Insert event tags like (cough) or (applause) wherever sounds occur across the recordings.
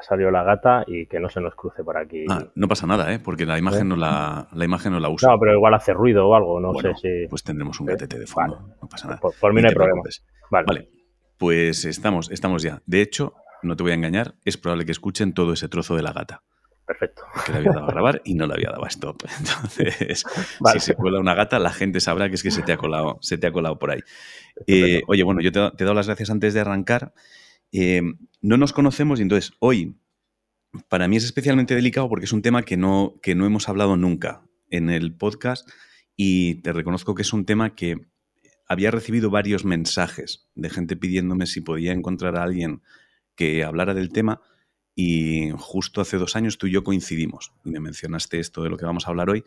ha salido la gata y que no se nos cruce por aquí. Ah, no pasa nada, ¿eh? Porque la imagen, no la, la imagen no la uso. No, pero igual hace ruido o algo, no sé si... Pues tendremos un gatete de fondo, no pasa nada. Por, mí no hay problema. Vale. vale. pues estamos, estamos ya. De hecho, no te voy a engañar, es probable que escuchen todo ese trozo de la gata. Perfecto. Que le había dado a grabar y no le había dado a (laughs) stop. Entonces, si se cuela una gata, la gente sabrá que es que se te ha colado, se te ha colado por ahí. Eh, oye, bueno, yo te, he dado las gracias antes de arrancar. Eh, no nos conocemos y entonces hoy para mí es especialmente delicado porque es un tema que no, que no hemos hablado nunca en el podcast y te reconozco que es un tema que había recibido varios mensajes de gente pidiéndome si podía encontrar a alguien que hablara del tema y justo hace dos años tú y yo coincidimos y me mencionaste esto de lo que vamos a hablar hoy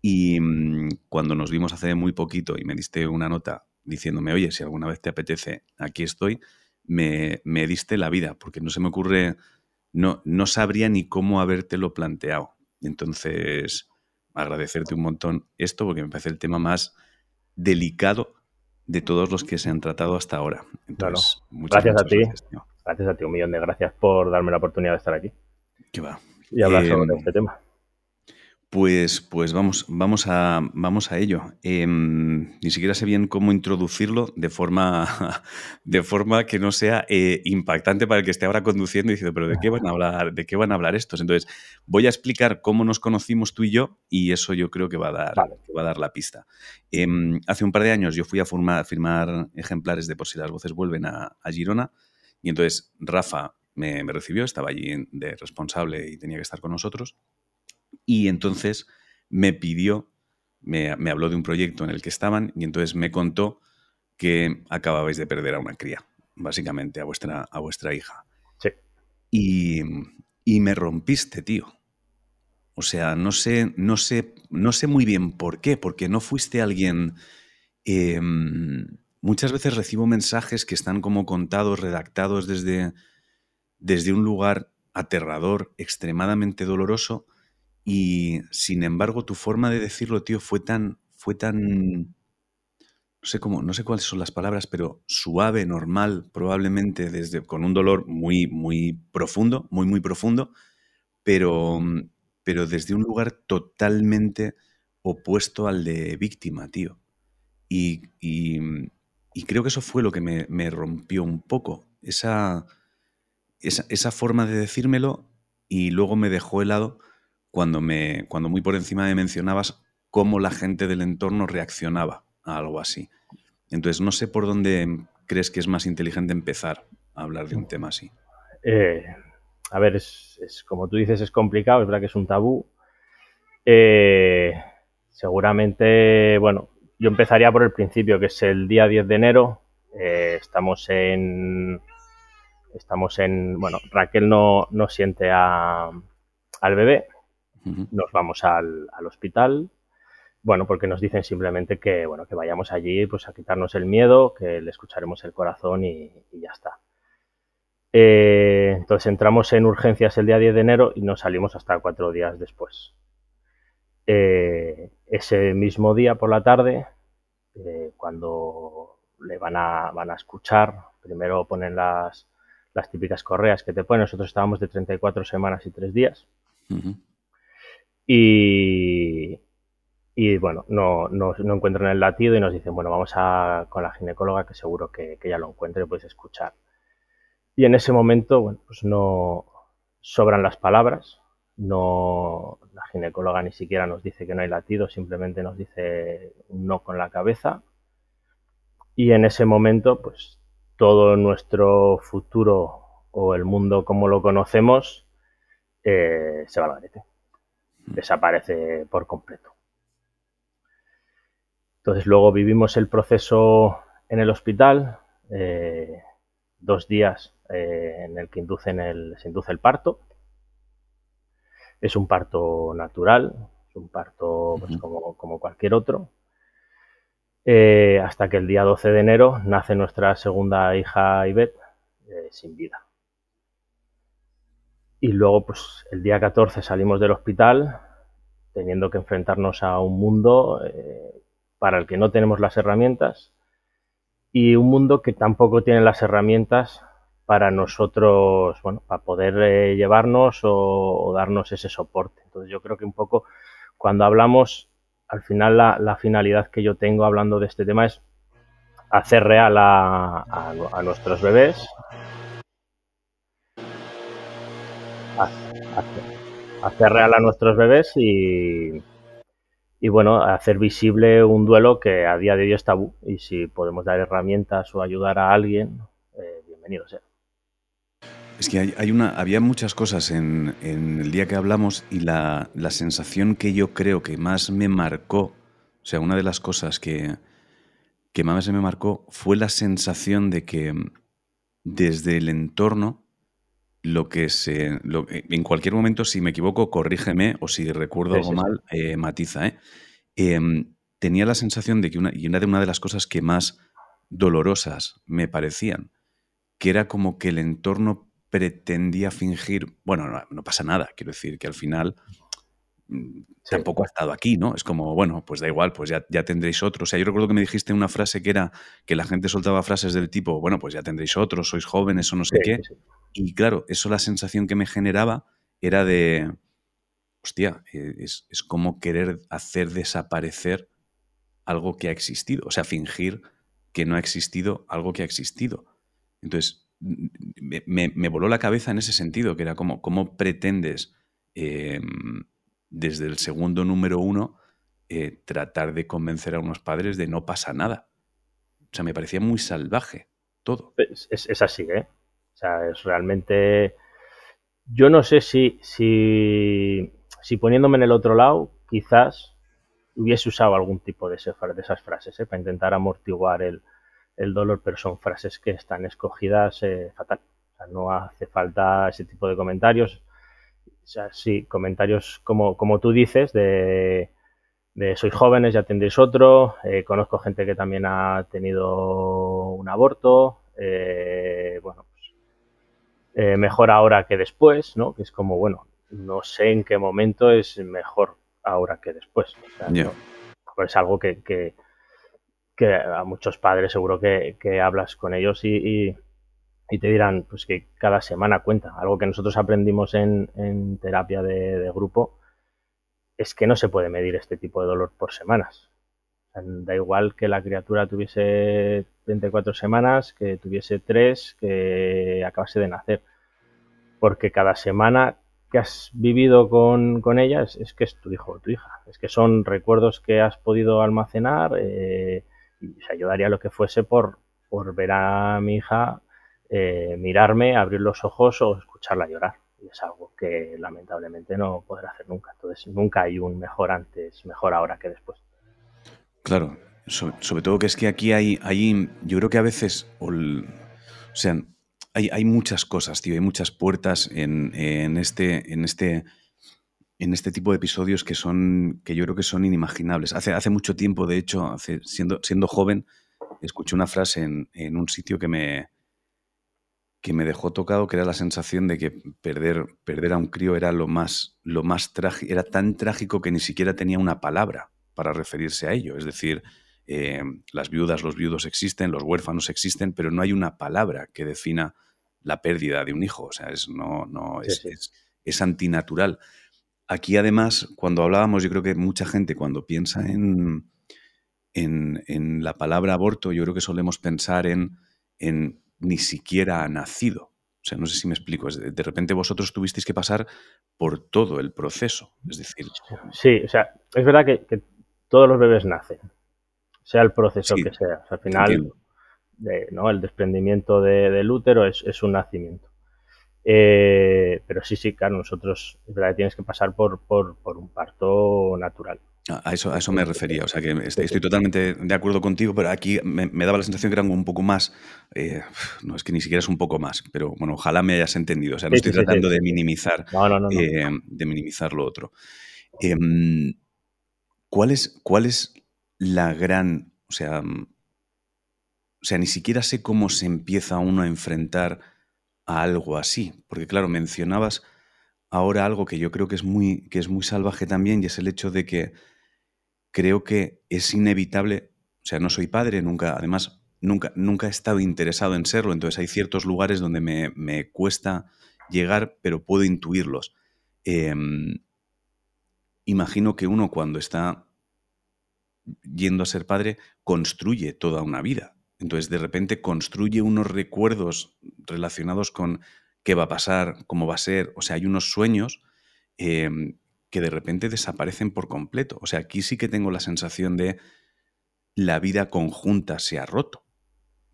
y mm, cuando nos vimos hace muy poquito y me diste una nota diciéndome, oye, si alguna vez te apetece, aquí estoy, me, me diste la vida, porque no se me ocurre, no, no sabría ni cómo habértelo planteado. Entonces, agradecerte un montón esto, porque me parece el tema más delicado de todos los que se han tratado hasta ahora. Entonces, muchas, gracias a ti. Gracias, a ti, un millón de gracias por darme la oportunidad de estar aquí. Que va. Y hablar sobre em, este tema. Pues, pues vamos, vamos, a, vamos a ello. Em, ni siquiera sé bien cómo introducirlo de forma, (laughs) de forma que no sea eh, impactante para el que esté ahora conduciendo y diciendo, pero ¿de qué van a hablar? ¿De qué van a hablar estos? Entonces, voy a explicar cómo nos conocimos tú y yo, y eso yo creo que va a dar, va a dar la pista. Em, hace un par de años yo fui a, firmar ejemplares de Por si las voces vuelven a, Girona, y entonces Rafa me, me recibió, estaba allí de responsable y tenía que estar con nosotros. Y entonces me pidió, me, habló de un proyecto en el que estaban y entonces me contó que acababais de perder a una cría, básicamente, a vuestra, a vuestra hija. Sí. Y, me rompiste, tío. O sea, no sé, no sé, no sé muy bien por qué, porque no fuiste alguien. Em, muchas veces recibo mensajes que están como contados, redactados desde, desde un lugar aterrador, extremadamente doloroso, y sin embargo, tu forma de decirlo, tío, fue tan, fue tan, no sé cómo, no sé cuáles son las palabras, pero suave, normal, probablemente desde, con un dolor muy, muy profundo, muy, muy profundo, pero, pero desde un lugar totalmente opuesto al de víctima, tío. Y, y, creo que eso fue lo que me, rompió un poco, esa, esa, esa forma de decírmelo y luego me dejó helado cuando, me, cuando muy por encima me mencionabas cómo la gente del entorno reaccionaba a algo así. Entonces, no sé por dónde crees que es más inteligente empezar a hablar de un tema así. Eh, a ver, es, como tú dices, es complicado, es verdad que es un tabú. Eh, seguramente, bueno, yo empezaría por el principio, que es el día 10 de enero. Eh, estamos en. Estamos en. Bueno, Raquel no, no siente a, al bebé nos vamos al, hospital, bueno, porque nos dicen simplemente que, bueno, que vayamos allí pues a quitarnos el miedo, que le escucharemos el corazón y, ya está. Eh, entonces entramos en urgencias el día 10 de enero y nos salimos hasta cuatro días después. Eh, ese mismo día por la tarde, eh, cuando le van a, van a escuchar, primero ponen las, las típicas correas que te ponen, nosotros estábamos de 34 semanas y 3 días. Y, y bueno, no, encuentran el latido y nos dicen, bueno, vamos a, con la ginecóloga que seguro que, que ya lo encuentre y puedes escuchar. Y en ese momento, bueno, pues no sobran las palabras, no, la ginecóloga ni siquiera nos dice que no hay latido, simplemente nos dice un no con la cabeza. Y en ese momento, pues todo nuestro futuro o el mundo como lo conocemos eh, se va a la garete desaparece por completo. Entonces luego vivimos el proceso en el hospital, eh, dos días eh, en el que inducen el, se induce el parto. Es un parto natural, es un parto pues, como, cualquier otro. Eh, hasta que el día 12 de enero nace nuestra segunda hija Ivette sin vida. Y luego, pues el día 14 salimos del hospital teniendo que enfrentarnos a un mundo eh, para el que no tenemos las herramientas y un mundo que tampoco tiene las herramientas para nosotros, bueno, para poder eh, llevarnos o, darnos ese soporte. Entonces yo creo que un poco cuando hablamos, al final la, finalidad que yo tengo hablando de este tema es hacer real a, nuestros bebés, hacer real a nuestros bebés y, y bueno, hacer visible un duelo que a día de hoy es tabú y si podemos dar herramientas o ayudar a alguien, eh, bienvenido sea. Es que hay, una, había muchas cosas en, el día que hablamos y la, sensación que yo creo que más me marcó, o sea, una de las cosas que, que más me marcó fue la sensación de que desde el entorno, lo que se. en cualquier momento, si me equivoco, corrígeme o si recuerdo algo mal, eh, matiza. ¿eh? Em, tenía la sensación de que una, y una de, una de las cosas que más dolorosas me parecían, que era como que el entorno pretendía fingir, bueno, no, pasa nada, quiero decir que al final mm, tampoco ha estado aquí, ¿no? Es como, bueno, pues da igual, pues ya, ya, tendréis otro. O sea, yo recuerdo que me dijiste una frase que era que la gente soltaba frases del tipo, bueno, pues ya tendréis otro, sois jóvenes o no sé qué. Y claro, eso la sensación que me generaba era de, hostia, e, es, es como querer hacer desaparecer algo que ha existido, o sea, fingir que no ha existido algo que ha existido. Entonces, me, voló la cabeza en ese sentido, que era como, ¿cómo pretendes em, desde el segundo número uno eh, tratar de convencer a unos padres de no pasa nada? O sea, me parecía muy salvaje todo. Es, así, ¿eh? O sea, es realmente... Yo no sé si, si, si poniéndome en el otro lado, quizás hubiese usado algún tipo de, de esas frases, ¿eh? para intentar amortiguar el, el dolor, pero son frases que están escogidas eh, fatal. O sea, no hace falta ese tipo de comentarios. O sea, sí, comentarios como, como tú dices, de, de sois jóvenes, ya tendréis otro. Eh, conozco gente que también ha tenido un aborto. Eh, bueno, pues, mejor ahora que después, ¿no? Que es como, bueno, no sé en qué momento es mejor ahora que después. O sea, pues es algo que que a muchos padres seguro que, hablas con ellos y, te dirán pues que cada semana cuenta. Algo que nosotros aprendimos en, terapia de, grupo es que no se puede medir este tipo de dolor por semanas. da igual que la criatura tuviese 24 semanas, que tuviese 3, que acabase de nacer. Porque cada semana que has vivido con, ella es, que es tu hijo o tu hija. Es que son recuerdos que has podido almacenar. Eh, y se ayudaría lo que fuese por, por ver a mi hija eh, mirarme, abrir los ojos o escucharla llorar. Y es algo que lamentablemente no podrá hacer nunca. Entonces nunca hay un mejor antes, mejor ahora que después. Claro, sobre, todo que es que aquí hay, hay yo creo que a veces, o, sea, hay, hay, muchas cosas, tío, hay muchas puertas en, en, este, en este en este tipo de episodios que son que yo creo que son inimaginables. Hace, hace mucho tiempo, de hecho, siendo, siendo joven, escuché una frase en, en, un sitio que me, que me dejó tocado, que era la sensación de que perder, perder a un crío era lo más, lo más trágico, era tan trágico que ni siquiera tenía una palabra para referirse a ello. Es decir, eh, las viudas, los viudos existen, los huérfanos existen, pero no hay una palabra que defina la pérdida de un hijo. O sea, es, no, no, es, es, es antinatural. Aquí además, cuando hablábamos, yo creo que mucha gente cuando piensa en, en, la palabra aborto, yo creo que solemos pensar en, en ni siquiera ha nacido. O sea, no sé si me explico. De repente vosotros tuvisteis que pasar por todo el proceso. Es decir. Sí, o sea, es verdad que, todos los bebés nacen, sea el proceso que sea. al final, ¿no? el desprendimiento del útero es, es, un nacimiento. Eh, pero sí, sí, claro, nosotros es verdad que tienes que pasar por, por, un parto natural. A eso, a eso me refería, o sea que estoy, totalmente de acuerdo contigo, pero aquí me, daba la sensación que eran un poco más, eh, no es que ni siquiera es un poco más, pero bueno, ojalá me hayas entendido, o sea, no estoy tratando de minimizar, eh, de minimizar lo otro. Em, ¿cuál, es, ¿Cuál es la gran, o sea, o sea, ni siquiera sé cómo se empieza uno a enfrentar a algo así. Porque claro, mencionabas ahora algo que yo creo que es muy, que es muy salvaje también y es el hecho de que creo que es inevitable, o sea, no soy padre nunca, además nunca, nunca he estado interesado en serlo, entonces hay ciertos lugares donde me, cuesta llegar, pero puedo intuirlos. Em, imagino que uno cuando está yendo a ser padre construye toda una vida. Entonces de repente construye unos recuerdos relacionados con qué va a pasar, cómo va a ser. O sea, hay unos sueños em, que de repente desaparecen por completo. O sea, aquí sí que tengo la sensación de la vida conjunta se ha roto.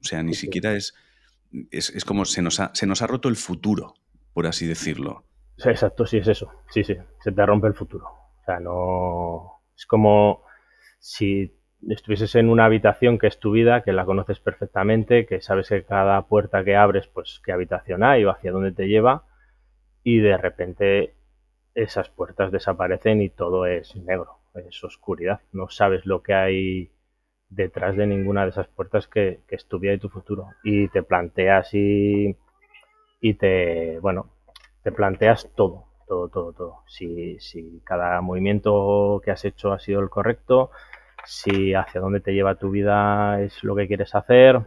O sea, ni siquiera es, es, como se nos, ha, se nos ha roto el futuro, por así decirlo. Exacto, sí, es eso. Sí, sí, se te rompe el futuro. O sea, no. Es como si estuvieses en una habitación que es tu vida, que la conoces perfectamente, que sabes que cada puerta que abres, pues qué habitación hay o hacia dónde te lleva, y de repente esas puertas desaparecen y todo es negro, es oscuridad. No sabes lo que hay detrás de ninguna de esas puertas que, que y tu futuro. Y te planteas y, y te, bueno, te planteas todo, todo, todo, todo. Si, si cada movimiento que has hecho ha sido el correcto, si hacia dónde te lleva tu vida es lo que quieres hacer,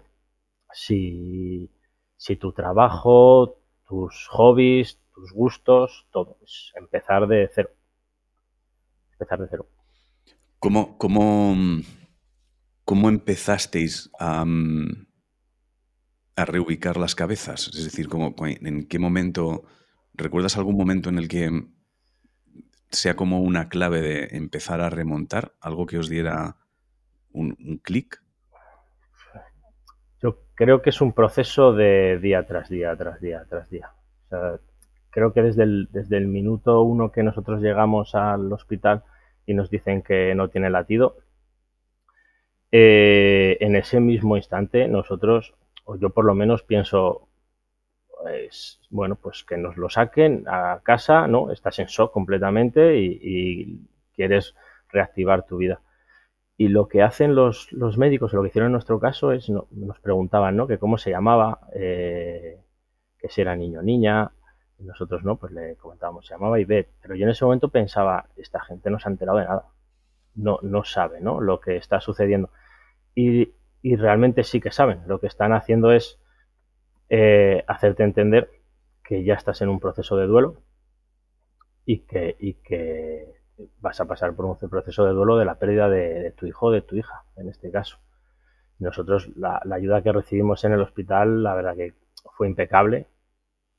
si, si tu trabajo, tus hobbies, tus gustos, todo. Es empezar de cero. Empezar de cero. ¿Cómo, cómo, cómo empezasteis a, a, reubicar las cabezas? Es decir, ¿cómo, ¿en qué momento, recuerdas algún momento en el que sea como una clave de empezar a remontar, algo que os diera un, clic? Yo creo que es un proceso de día tras día, tras día, tras día. Creo que desde el, desde el minuto uno que nosotros llegamos al hospital y nos dicen que no tiene latido, eh, en ese mismo instante nosotros, o yo por lo menos pienso, pues, bueno, pues que nos lo saquen a casa, ¿no? Estás en shock completamente y, quieres reactivar tu vida. Y lo que hacen los, los, médicos, lo que hicieron en nuestro caso es, nos preguntaban, ¿no? Que cómo se llamaba, eh, que si era niño o niña, nosotros no, pues le comentábamos, se llamaba Ivette, pero yo en ese momento pensaba, esta gente no se ha enterado de nada, no, no sabe, ¿no? Lo que está sucediendo. Y, y realmente sí que saben, lo que están haciendo es eh, hacerte entender que ya estás en un proceso de duelo y que, y que vas a pasar por un proceso de duelo de la pérdida de, tu hijo o de tu hija, en este caso. Nosotros, la, ayuda que recibimos en el hospital, la verdad que fue impecable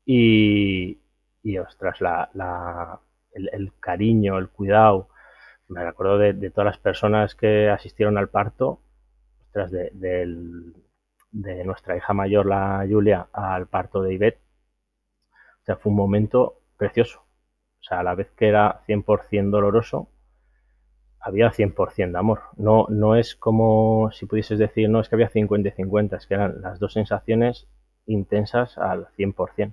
y, y ostras, la, el, cariño, el cuidado, me acuerdo de, todas las personas que asistieron al parto, ostras, del, de nuestra hija mayor, la Julia, al parto de Ivette. O sea, fue un momento precioso. O sea, a la vez que era 100% doloroso, había 100% de amor. No, no es como si pudieses decir, no, es que había 50 y 50, es que eran las dos sensaciones intensas al 100%.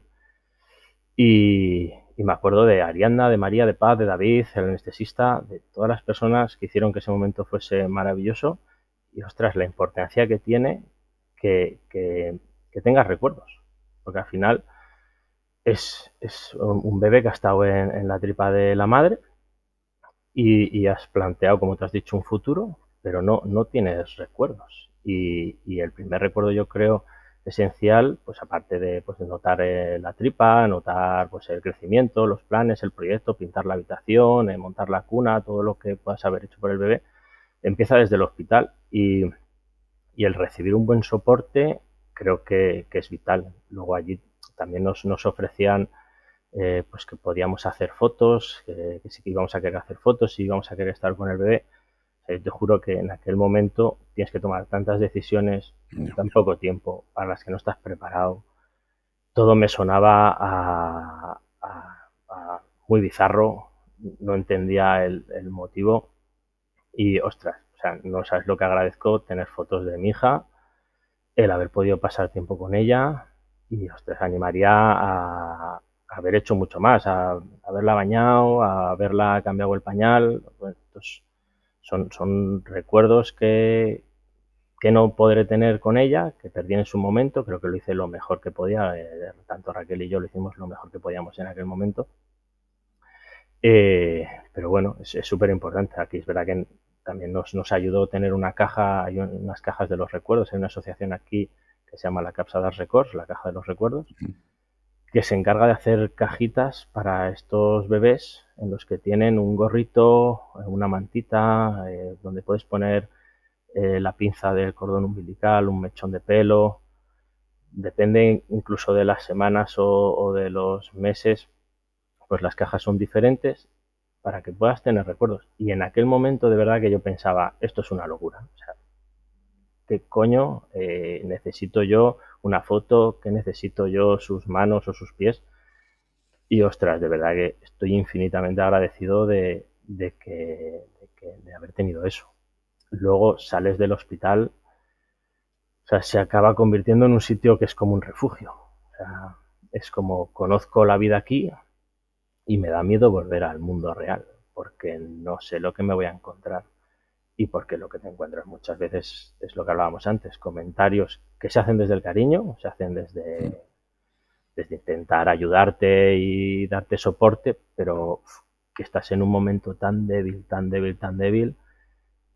Y, y me acuerdo de Arianda, de María, de Paz, de David, el anestesista, de todas las personas que hicieron que ese momento fuese maravilloso. Y ostras, la importancia que tiene que, tengas recuerdos. Porque al final es, un bebé que ha estado en, la tripa de la madre y, has planteado, como te has dicho, un futuro, pero no, no tienes recuerdos. Y, el primer recuerdo yo creo esencial, pues aparte de, pues, notar eh, la tripa, notar pues, el crecimiento, los planes, el proyecto, pintar la habitación, eh, montar la cuna, todo lo que puedas haber hecho por el bebé, empieza desde el hospital. Y, y el recibir un buen soporte creo que, es vital. Luego allí también nos, nos ofrecían eh, pues que podíamos hacer fotos, que, que íbamos a querer hacer fotos y íbamos a querer estar con el bebé. Te juro que en aquel momento tienes que tomar tantas decisiones en tan poco tiempo para las que no estás preparado. Todo me sonaba a, muy bizarro, no entendía el, el motivo y ostras, sea, no sabes lo que agradezco tener fotos de mi hija, el haber podido pasar tiempo con ella y os animaría a, haber hecho mucho más, a, haberla bañado, a haberla cambiado el pañal. Pues, son, son recuerdos que, que no podré tener con ella, que perdí en su momento, creo que lo hice lo mejor que podía, eh, tanto Raquel y yo lo hicimos lo mejor que podíamos en aquel momento. Eh, pero bueno, es súper importante. Aquí es verdad que también nos, nos ayudó tener una caja, hay unas cajas de los recuerdos, hay una asociación aquí que se llama la Capsadas Records, la caja de los recuerdos, que se encarga de hacer cajitas para estos bebés en los que tienen un gorrito, una mantita, eh, donde puedes poner eh, la pinza del cordón umbilical, un mechón de pelo, depende incluso de las semanas o, de los meses, pues las cajas son diferentes para que puedas tener recuerdos. Y en aquel momento de verdad que yo pensaba, esto es una locura. O sea, ¿qué coño eh, necesito yo una foto? ¿Qué necesito yo sus manos o sus pies? Y ostras, de verdad que estoy infinitamente agradecido de, que, de haber tenido eso. Luego sales del hospital o sea, se acaba convirtiendo en un sitio que es como un refugio. O sea, es como conozco la vida aquí y me da miedo volver al mundo real, porque no sé lo que me voy a encontrar y porque lo que te encuentras muchas veces es lo que hablábamos antes, comentarios que se hacen desde el cariño, se hacen desde, desde intentar ayudarte y darte soporte, pero que estás en un momento tan débil, tan débil, tan débil,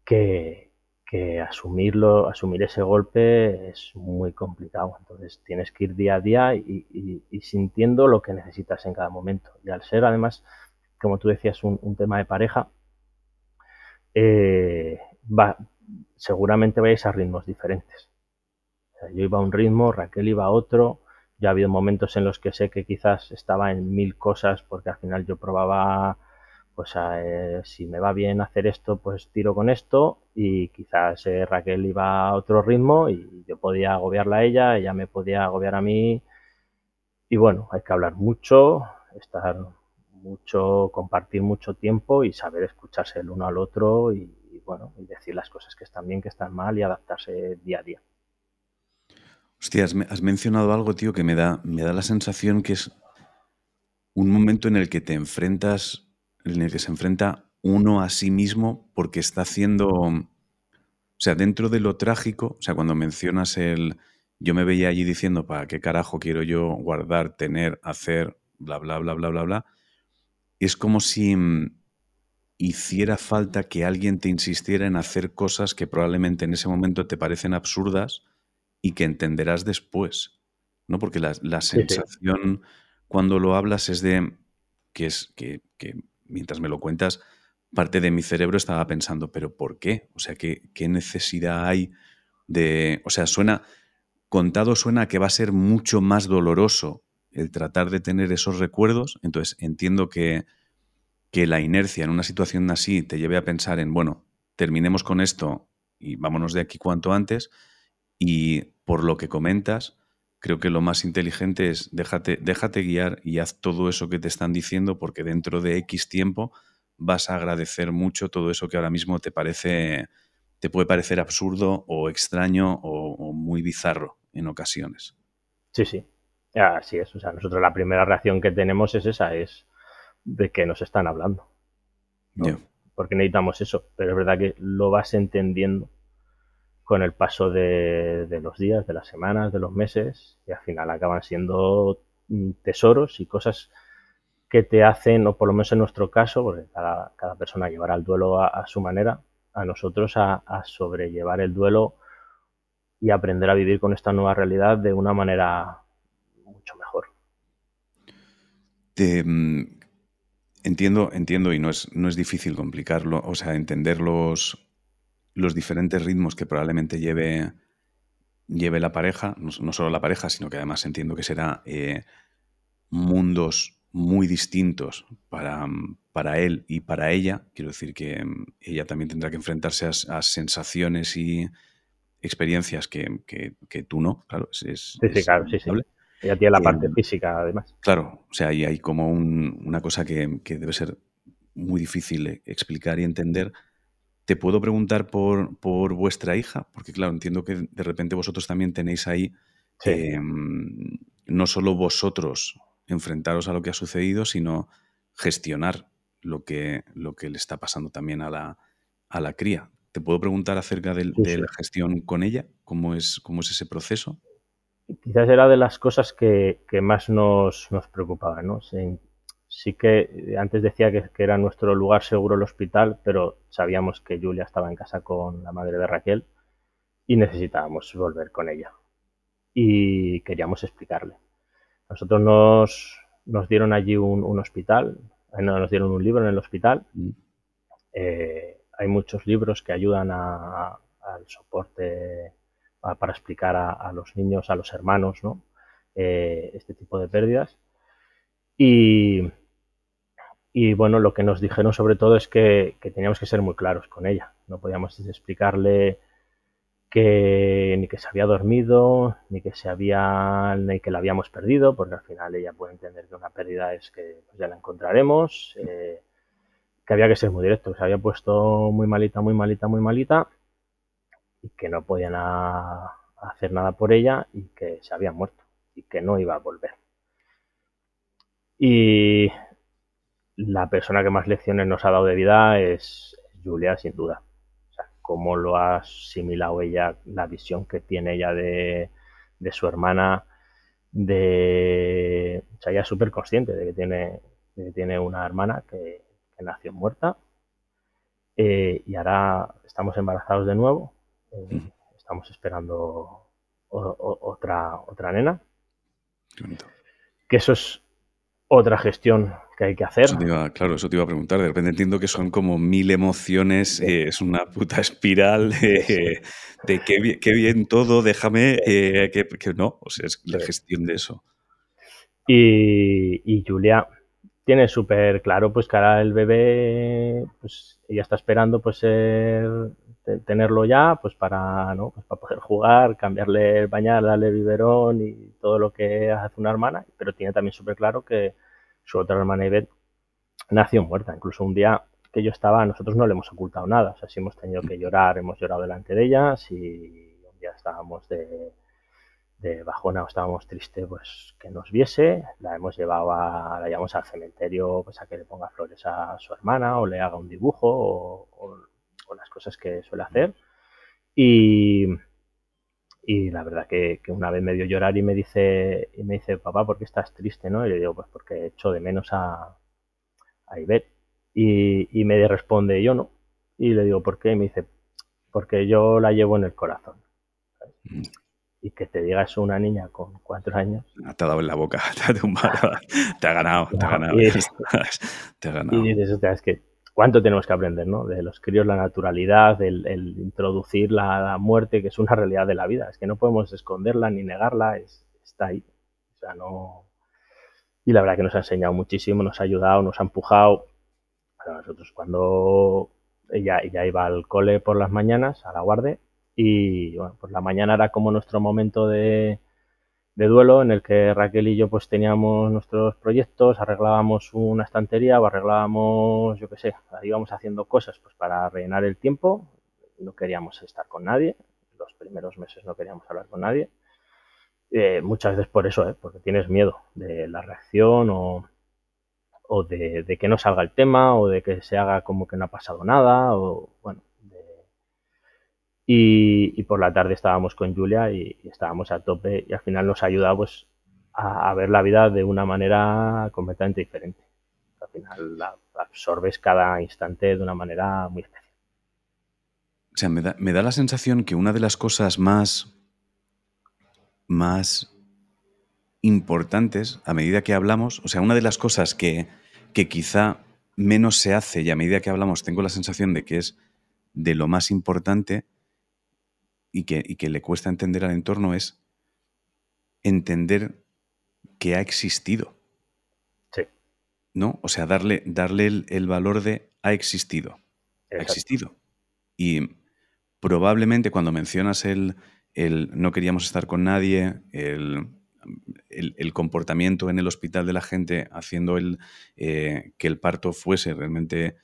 que, que asumirlo, asumir ese golpe es muy complicado. Entonces tienes que ir día a día y, sintiendo lo que necesitas en cada momento. Y al ser además, como tú decías, un, tema de pareja, eh, va, seguramente vais a ritmos diferentes. yo iba a un ritmo, Raquel iba a otro. Ya ha habido momentos en los que sé que quizás estaba en mil cosas porque al final yo probaba pues eh, si me va bien hacer esto, pues tiro con esto y quizás eh, Raquel iba a otro ritmo y yo podía agobiarla a ella, ella me podía agobiar a mí y bueno, hay que hablar mucho, estar mucho, compartir mucho tiempo y saber escucharse el uno al otro y, bueno, y decir las cosas que están bien, que están mal y adaptarse día a día. Hostia, has, mencionado algo, tío, que me da, me da la sensación que es un momento en el que te enfrentas en el que se enfrenta uno a sí mismo porque está haciendo, o sea, dentro de lo trágico, o sea, cuando mencionas el, yo me veía allí diciendo, ¿para qué carajo quiero yo guardar, tener, hacer, bla, bla, bla, bla, bla, bla? Es como si mm, hiciera falta que alguien te insistiera en hacer cosas que probablemente en ese momento te parecen absurdas y que entenderás después, ¿no? Porque la, sensación cuando lo hablas es de que es que, que mientras me lo cuentas, parte de mi cerebro estaba pensando, pero ¿por qué? O sea, ¿qué, necesidad hay de... O sea, suena, contado suena que va a ser mucho más doloroso el tratar de tener esos recuerdos, entonces entiendo que, que la inercia en una situación así te lleve a pensar en, bueno, terminemos con esto y vámonos de aquí cuanto antes, y por lo que comentas, creo que lo más inteligente es déjate, déjate guiar y haz todo eso que te están diciendo porque dentro de X tiempo vas a agradecer mucho todo eso que ahora mismo te parece, te puede parecer absurdo o extraño o, muy bizarro en ocasiones. Sí, sí. Así es. O sea, nosotros la primera reacción que tenemos es esa, es de que nos están hablando. Porque necesitamos eso. Pero es verdad que lo vas entendiendo con el paso de, los días, de las semanas, de los meses, y al final acaban siendo mm, tesoros y cosas que te hacen, o por lo menos en nuestro caso, porque cada, persona llevará el duelo a, su manera, a nosotros a, sobrellevar el duelo y aprender a vivir con esta nueva realidad de una manera mucho mejor. Mm, entiendo, entiendo, y no es, no es difícil complicarlo, o sea, entender los, los diferentes ritmos que probablemente lleve, lleve la pareja, no, solo la pareja, sino que además entiendo que será eh, mundos muy distintos para, para, él y para ella. Quiero decir que mm, ella también tendrá que enfrentarse a, sensaciones y experiencias que, tú no, claro. Es, sí, sí, claro, sí, sí. Ella tiene la parte física, además. Claro, o sea, ahí hay como una cosa que, que, debe ser muy difícil explicar y entender, te puedo preguntar por, por, vuestra hija, porque claro, entiendo que de repente vosotros también tenéis ahí em, no solo vosotros enfrentaros a lo que ha sucedido, sino gestionar lo que, lo que le está pasando también a la, a la cría. ¿Te puedo preguntar acerca de, la gestión con ella? ¿Cómo es, cómo es ese proceso? Quizás era de las cosas que, más nos, nos preocupaban, ¿no? Sí que antes decía que, era nuestro lugar seguro el hospital, pero sabíamos que Julia estaba en casa con la madre de Raquel y necesitábamos volver con ella. Y queríamos explicarle. Nosotros nos, nos dieron allí un, hospital, eh, nos dieron un libro en el hospital. Mm. Eh, hay muchos libros que ayudan al soporte para explicar a, los niños, a los hermanos, ¿no? Eh, este tipo de pérdidas. Y, y, bueno, lo que nos dijeron sobre todo es que, teníamos que ser muy claros con ella. No podíamos explicarle que ni que se había dormido, ni que se había, ni que la habíamos perdido, porque al final ella puede entender que una pérdida es que pues, ya la encontraremos, eh, que había que ser muy directo, que se había puesto muy malita, muy malita, muy malita, y que no podían hacer nada por ella y que se había muerto y que no iba a volver. Y la persona que más lecciones nos ha dado de vida es Julia, sin duda. O sea, cómo lo ha asimilado ella, la visión que tiene ella de, su hermana, de... O sea, ella es súper consciente de que tiene, tiene una hermana que, nació muerta eh, y ahora estamos embarazados de nuevo. Eh, estamos esperando otra, otra nena. Que eso es otra gestión que hay que hacer. claro, eso te iba a preguntar. De repente entiendo que son como mil emociones, eh, es una puta espiral de, qué, bien, todo, déjame, eh, que, no, o sea, es la gestión de eso. Y, Julia tiene súper claro pues que ahora el bebé, pues ella está esperando pues tenerlo ya, pues para, ¿no? Pues para poder jugar, cambiarle el bañar, darle biberón y todo lo que hace una hermana, pero tiene también súper claro que su otra hermana Ivette nació muerta. Incluso un día que yo estaba, nosotros no le hemos ocultado nada, o sea, si hemos tenido que llorar, hemos llorado delante de ella, si un día estábamos de, de bajona o estábamos tristes, pues que nos viese, la hemos llevado a, la llevamos al cementerio, pues a que le ponga flores a su hermana o le haga un dibujo o las cosas que suele hacer. Y, y la verdad que, una vez me dio llorar y me dice, y me dice, papá, ¿por qué estás triste? ¿no? Y le digo, pues porque echo de menos a, a Ivette. Y, y me responde, yo no. Y le digo, ¿por qué? Y me dice, porque yo la llevo en el corazón. Mm. Y que te diga eso una niña con cuatro años. Te ha dado en la boca, (laughs) te ha, te ha ganado, te ha ganado. Y, te ha ganado. y dices, es que cuánto tenemos que aprender, ¿no? De los críos, la naturalidad, el, introducir la, muerte, que es una realidad de la vida. Es que no podemos esconderla ni negarla, está ahí. O sea, no. Y la verdad que nos ha enseñado muchísimo, nos ha ayudado, nos ha empujado. Para nosotros, cuando ella, ella iba al cole por las mañanas, a la guardia, y bueno, pues la mañana era como nuestro momento de, de duelo en el que Raquel y yo pues teníamos nuestros proyectos, arreglábamos una estantería o arreglábamos, yo qué sé, íbamos haciendo cosas pues para rellenar el tiempo, no queríamos estar con nadie, los primeros meses no queríamos hablar con nadie, eh, muchas veces por eso, ¿eh? porque tienes miedo de la reacción o, o de, de, que no salga el tema o de que se haga como que no ha pasado nada o bueno, y, por la tarde estábamos con Julia y, estábamos a tope y al final nos ha ayudado pues, a, ver la vida de una manera completamente diferente. Al final la, absorbes cada instante de una manera muy especial. O sea, me da, me da la sensación que una de las cosas más, más importantes a medida que hablamos, o sea, una de las cosas que, que quizá menos se hace y a medida que hablamos tengo la sensación de que es de lo más importante, y que, le cuesta entender al entorno es entender que ha existido. Sí. ¿No? O sea, darle, darle el, valor de ha existido. Ha existido. Y probablemente cuando mencionas el, el, no queríamos estar con nadie, el, el, comportamiento en el hospital de la gente haciendo el, eh, que el parto fuese realmente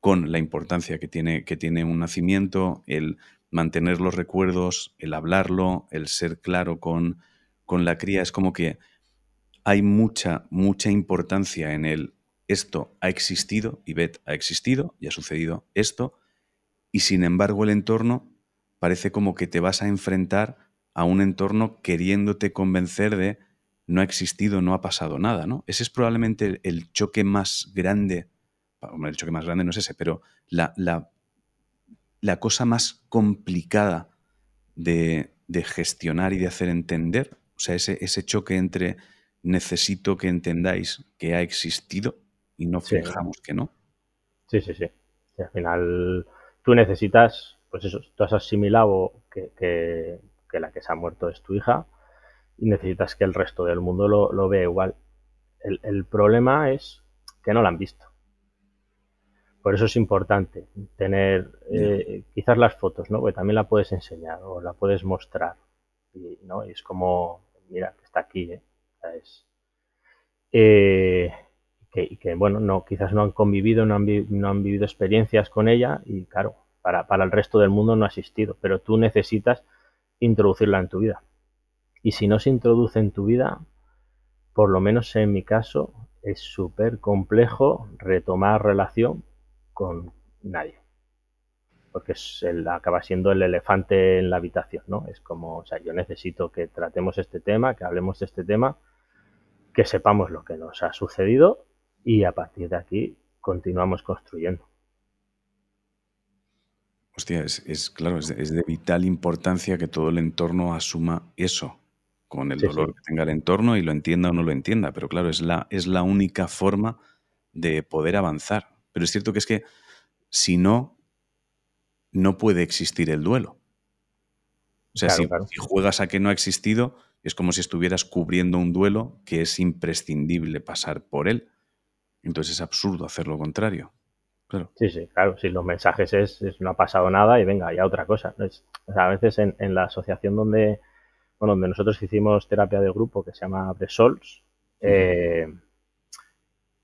con la importancia que tiene, que tiene un nacimiento, el mantener los recuerdos, el hablarlo, el ser claro con, con la cría, es como que hay mucha, mucha importancia en el esto ha existido, y Beth ha existido, y ha sucedido esto, y sin embargo el entorno parece como que te vas a enfrentar a un entorno queriéndote convencer de no ha existido, no ha pasado nada, ¿no? Ese es probablemente el choque más grande, el choque más grande no es ese, pero la, la, la cosa más complicada de, de, gestionar y de hacer entender, o sea, ese, ese choque entre necesito que entendáis que ha existido y no fijamos que no. Sí, sí, sí. al final tú necesitas, pues eso, tú has asimilado que, que, que, la que se ha muerto es tu hija y necesitas que el resto del mundo lo, lo vea igual. El, el, problema es que no la han visto. Por eso es importante tener eh, quizás las fotos, ¿no? Porque también la puedes enseñar o la puedes mostrar. Y, ¿no? y es como, mira, que está aquí, ¿eh? Es, eh, que, que, bueno, no, quizás no han convivido, no han, no han vivido experiencias con ella y claro, para, para, el resto del mundo no ha existido, pero tú necesitas introducirla en tu vida. Y si no se introduce en tu vida, por lo menos en mi caso, es súper complejo retomar relación con nadie. Porque es el, acaba siendo el elefante en la habitación, ¿no? Es como, o sea, yo necesito que tratemos este tema, que hablemos de este tema, que sepamos lo que nos ha sucedido y a partir de aquí continuamos construyendo. Hostia, es, es claro, es de, es de, vital importancia que todo el entorno asuma eso, con el sí, dolor sí. que tenga el entorno y lo entienda o no lo entienda. Pero claro, es la, es la única forma de poder avanzar. Pero es cierto que es que si no, no puede existir el duelo. O sea, claro, si, claro. si, juegas a que no ha existido, es como si estuvieras cubriendo un duelo que es imprescindible pasar por él. Entonces es absurdo hacer lo contrario. Claro. Sí, sí, claro. Si los mensajes es, es, no ha pasado nada y venga, ya otra cosa. Es, o sea, a veces en, en, la asociación donde, bueno, donde nosotros hicimos terapia de grupo que se llama Bresols, eh,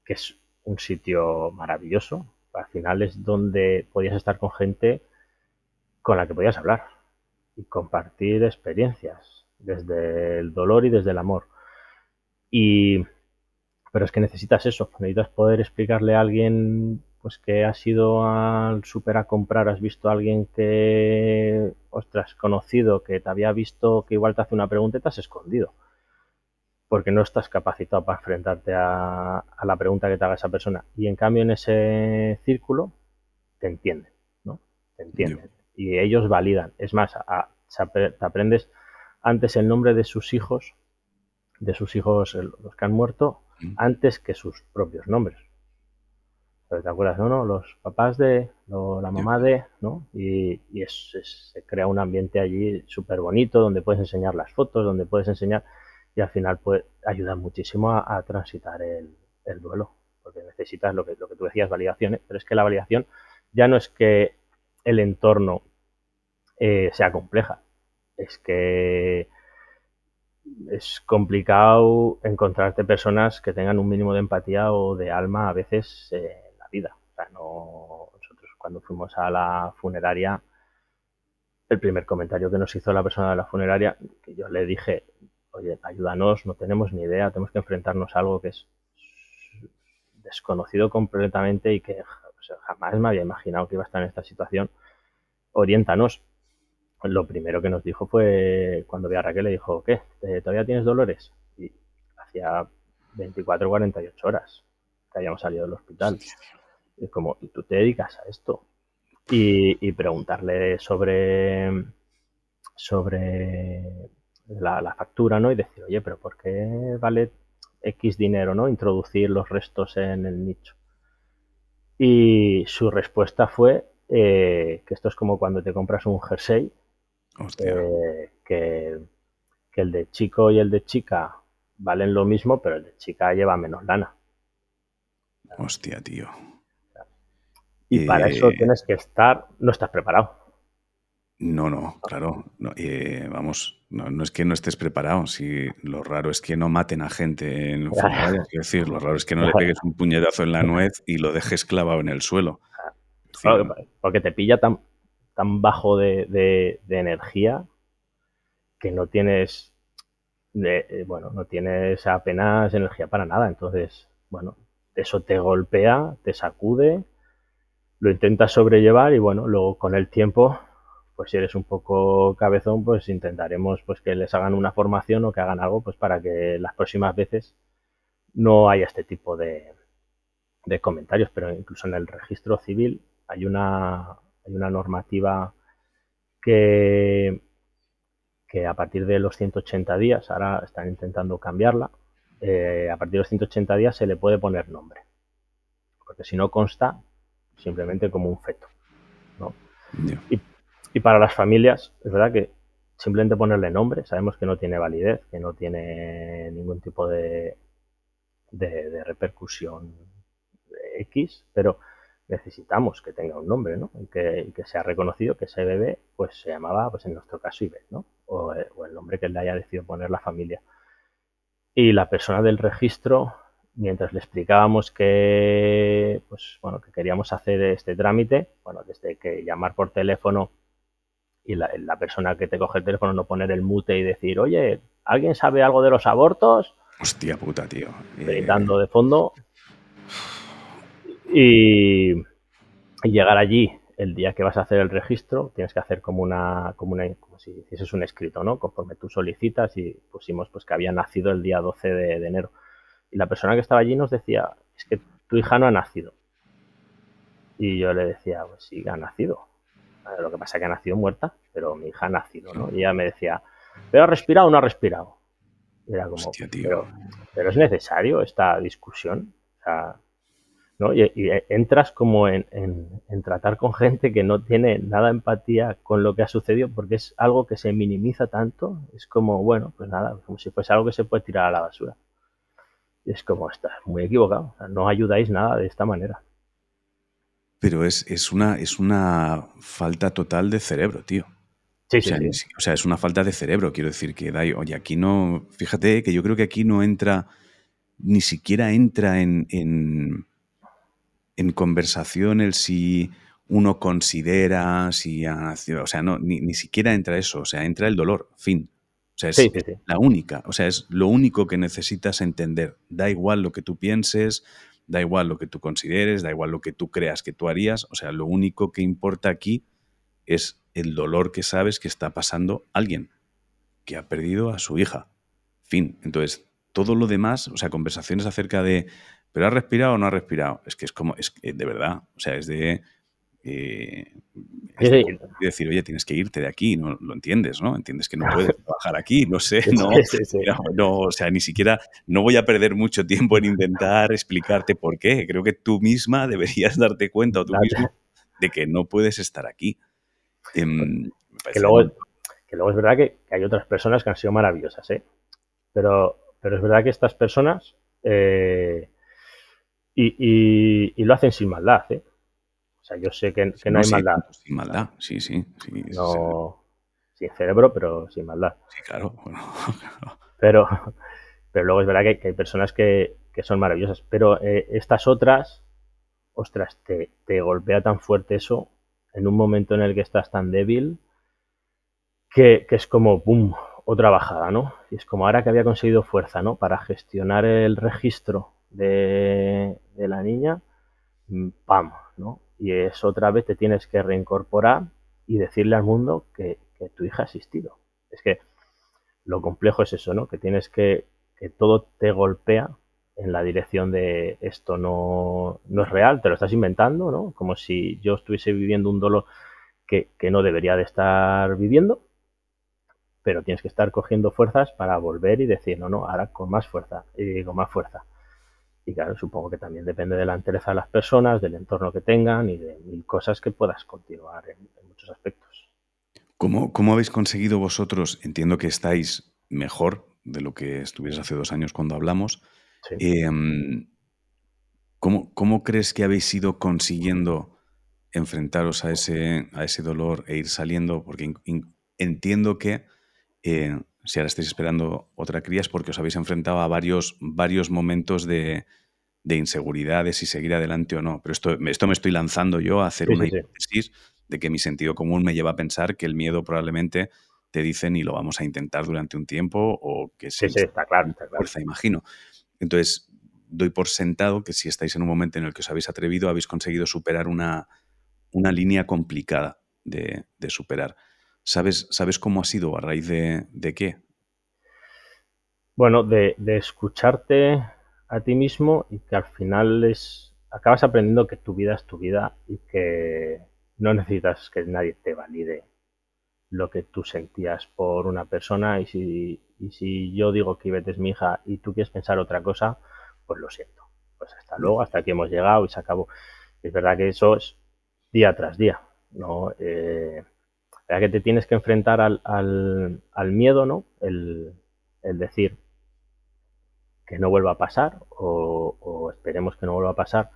que es un sitio maravilloso. Al final es donde podías estar con gente con la que podías hablar y compartir experiencias desde el dolor y desde el amor. Y, pero es que necesitas eso, necesitas poder explicarle a alguien pues que has ido al super a comprar, has visto a alguien que, ostras, conocido, que te había visto, que igual te hace una pregunta y te has escondido. Porque no estás capacitado para enfrentarte a, a la pregunta que te haga esa persona. Y en cambio en ese círculo te entienden, ¿no? Te entienden. Y ellos validan. Es más, a, a, te aprendes antes el nombre de sus hijos, de sus hijos, los que han muerto, mm. antes que sus propios nombres. ¿Te acuerdas? No, no, los papás de, lo, la mamá de, ¿no? Y, y es, es, se crea un ambiente allí súper bonito donde puedes enseñar las fotos, donde puedes enseñar y al final puede ayudar muchísimo a, transitar el, el, duelo, porque necesitas lo que, lo que tú decías, validaciones, pero es que la validación ya no es que el entorno eh, sea compleja, es que es complicado encontrarte personas que tengan un mínimo de empatía o de alma a veces en la vida. O sea, no, nosotros cuando fuimos a la funeraria, el primer comentario que nos hizo la persona de la funeraria, que yo le dije, oye, ayúdanos, no tenemos ni idea, tenemos que enfrentarnos a algo que es desconocido completamente y que o sea, jamás me había imaginado que iba a estar en esta situación. Oriéntanos lo primero que nos dijo fue cuando vi a Raquel le dijo, ¿qué? ¿Todavía tienes dolores? Y hacía 24 o 48 horas que habíamos salido del hospital. Y como, ¿y tú te dedicas a esto? Y, y preguntarle sobre, sobre la, la, factura, ¿no? Y decir, oye, pero ¿por qué vale X dinero, ¿no? Introducir los restos en el nicho. Y su respuesta fue eh, que esto es como cuando te compras un jersey eh, que, que, el de chico y el de chica valen lo mismo, pero el de chica lleva menos lana. Hostia, tío. Y eh... para eso tienes que estar, no estás preparado. No, no, claro. No, eh, vamos, no, no, es que no estés preparado. Si lo raro es que no maten a gente en. Es decir, lo raro es que no le pegues un puñetazo en la nuez y lo dejes clavado en el suelo. Claro, porque te pilla tan, tan bajo de, de, de energía que no tienes, de, eh, bueno, no tienes apenas energía para nada. Entonces, bueno, eso te golpea, te sacude, lo intentas sobrellevar y bueno, luego con el tiempo, pues si eres un poco cabezón, pues intentaremos pues que les hagan una formación o que hagan algo pues para que las próximas veces no haya este tipo de, de comentarios, pero incluso en el registro civil hay una, hay una normativa que, que a partir de los 180 días, ahora están intentando cambiarla, eh, a partir de los 180 días se le puede poner nombre. Porque si no consta simplemente como un feto. Y, y, para las familias, es verdad que simplemente ponerle nombre, sabemos que no tiene validez, que no tiene ningún tipo de, de, repercusión X, pero necesitamos que tenga un nombre, ¿no? Y que, que, sea reconocido que ese bebé, pues se llamaba, pues en nuestro caso, Iber, ¿no? O, o, el nombre que le haya decidido poner la familia. Y la persona del registro, mientras le explicábamos que, pues, bueno, que queríamos hacer este trámite, bueno, desde que llamar por teléfono y la, la persona que te coge el teléfono no poner el mute y decir, oye, ¿alguien sabe algo de los abortos? Hostia puta, tío. Gritando de fondo. Y, llegar allí el día que vas a hacer el registro, tienes que hacer como una, como una, como si hicieses un escrito, ¿no? Conforme tú solicitas y pusimos pues que había nacido el día 12 de, enero. Y la persona que estaba allí nos decía, es que tu hija no ha nacido. Y yo le decía, pues sí, ha nacido. Lo que pasa es que ha nacido muerta, pero mi hija ha nacido, ¿no? Y ella me decía, ¿pero ha respirado o no ha respirado? Era como, Pero, es necesario esta discusión. ¿no? y, entras como en, tratar con gente que no tiene nada empatía con lo que ha sucedido porque es algo que se minimiza tanto. Es como, bueno, pues nada, como si fuese algo que se puede tirar a la basura. es como, estás muy equivocado. no ayudáis nada de esta manera. Pero es, es, una, es una falta total de cerebro, tío. Sí, o, sea, sí, o sea, es una falta de cerebro, quiero decir que, Dai, oye, aquí no, fíjate que yo creo que aquí no entra, ni siquiera entra en, en, en conversación el si uno considera, si ha o sea, no, ni, ni, siquiera entra eso, o sea, entra el dolor, fin. O sea, es la única, o sea, es lo único que necesitas entender. Da igual lo que tú pienses, da igual lo que tú consideres, da igual lo que tú creas que tú harías, o sea, lo único que importa aquí es el dolor que sabes que está pasando alguien que ha perdido a su hija. Fin. Entonces, todo lo demás, o sea, conversaciones acerca de, ¿pero ha respirado o no ha respirado? Es que es como, es de verdad, o sea, es de... Eh, decir, oye, tienes que irte de aquí, no lo entiendes, ¿no? Entiendes que no puedes trabajar aquí, no sé, (laughs) no, no, o sea, ni siquiera, no voy a perder mucho tiempo en intentar explicarte por qué. Creo que tú misma deberías (laughs) darte cuenta o tú mismo de que no puedes estar aquí. Em, que, luego, que luego es verdad que, hay otras personas que han sido maravillosas, ¿eh? Pero, pero es verdad que estas personas eh, y, lo hacen sin maldad, ¿eh? O sea, yo sé que, no, hay maldad. Sin maldad, sí, sí. no, sin cerebro, pero sin maldad. Sí, claro. (laughs) Pero, pero luego es verdad que, hay personas que, son maravillosas. Pero eh, estas otras, ostras, te, te golpea tan fuerte eso en un momento en el que estás tan débil que, es como, ¡pum!, otra bajada, ¿no? Y es como ahora que había conseguido fuerza, ¿no? Para gestionar el registro de, la niña, mm, ¡pam!, ¿no? Y es otra vez te tienes que reincorporar y decirle al mundo que, tu hija ha existido. Es que lo complejo es eso, ¿no? Que tienes que, que todo te golpea en la dirección de esto no, no, es real, te lo estás inventando, ¿no? Como si yo estuviese viviendo un dolor que, no debería de estar viviendo, pero tienes que estar cogiendo fuerzas para volver y decir, no, no, ahora con más fuerza, y con más fuerza. Y claro, supongo que también depende de la entereza de las personas, del entorno que tengan y de mil cosas que puedas continuar en, muchos aspectos. ¿Cómo, ¿Cómo habéis conseguido vosotros? Entiendo que estáis mejor de lo que estuvieras hace dos años cuando hablamos, Em, ¿cómo, crees que habéis ido consiguiendo enfrentaros a ese, a ese dolor e ir saliendo? Porque entiendo que eh, si ahora estáis esperando otra cría es porque os habéis enfrentado a varios, varios momentos de, inseguridad de si seguir adelante o no. Pero esto, esto me estoy lanzando yo a hacer una hipótesis de que mi sentido común me lleva a pensar que el miedo probablemente te dicen y lo vamos a intentar durante un tiempo o que se sí, está claro, está claro. fuerza, imagino. Entonces, doy por sentado que si estáis en un momento en el que os habéis atrevido, habéis conseguido superar una, una línea complicada de, superar. ¿Sabes, ¿Sabes cómo ha sido? ¿A raíz de, de qué? Bueno, de, de, escucharte a ti mismo y que al final es acabas aprendiendo que tu vida es tu vida y que no necesitas que nadie te valide lo que tú sentías por una persona y si, y si yo digo que Ivette es mi hija y tú quieres pensar otra cosa, pues lo siento. Pues hasta luego, hasta aquí hemos llegado y se acabó. Es verdad que eso es día tras día, ¿no? Eh, que te tienes que enfrentar al, al, al miedo, ¿no? El, el, decir que no vuelva a pasar o, esperemos que no vuelva a pasar,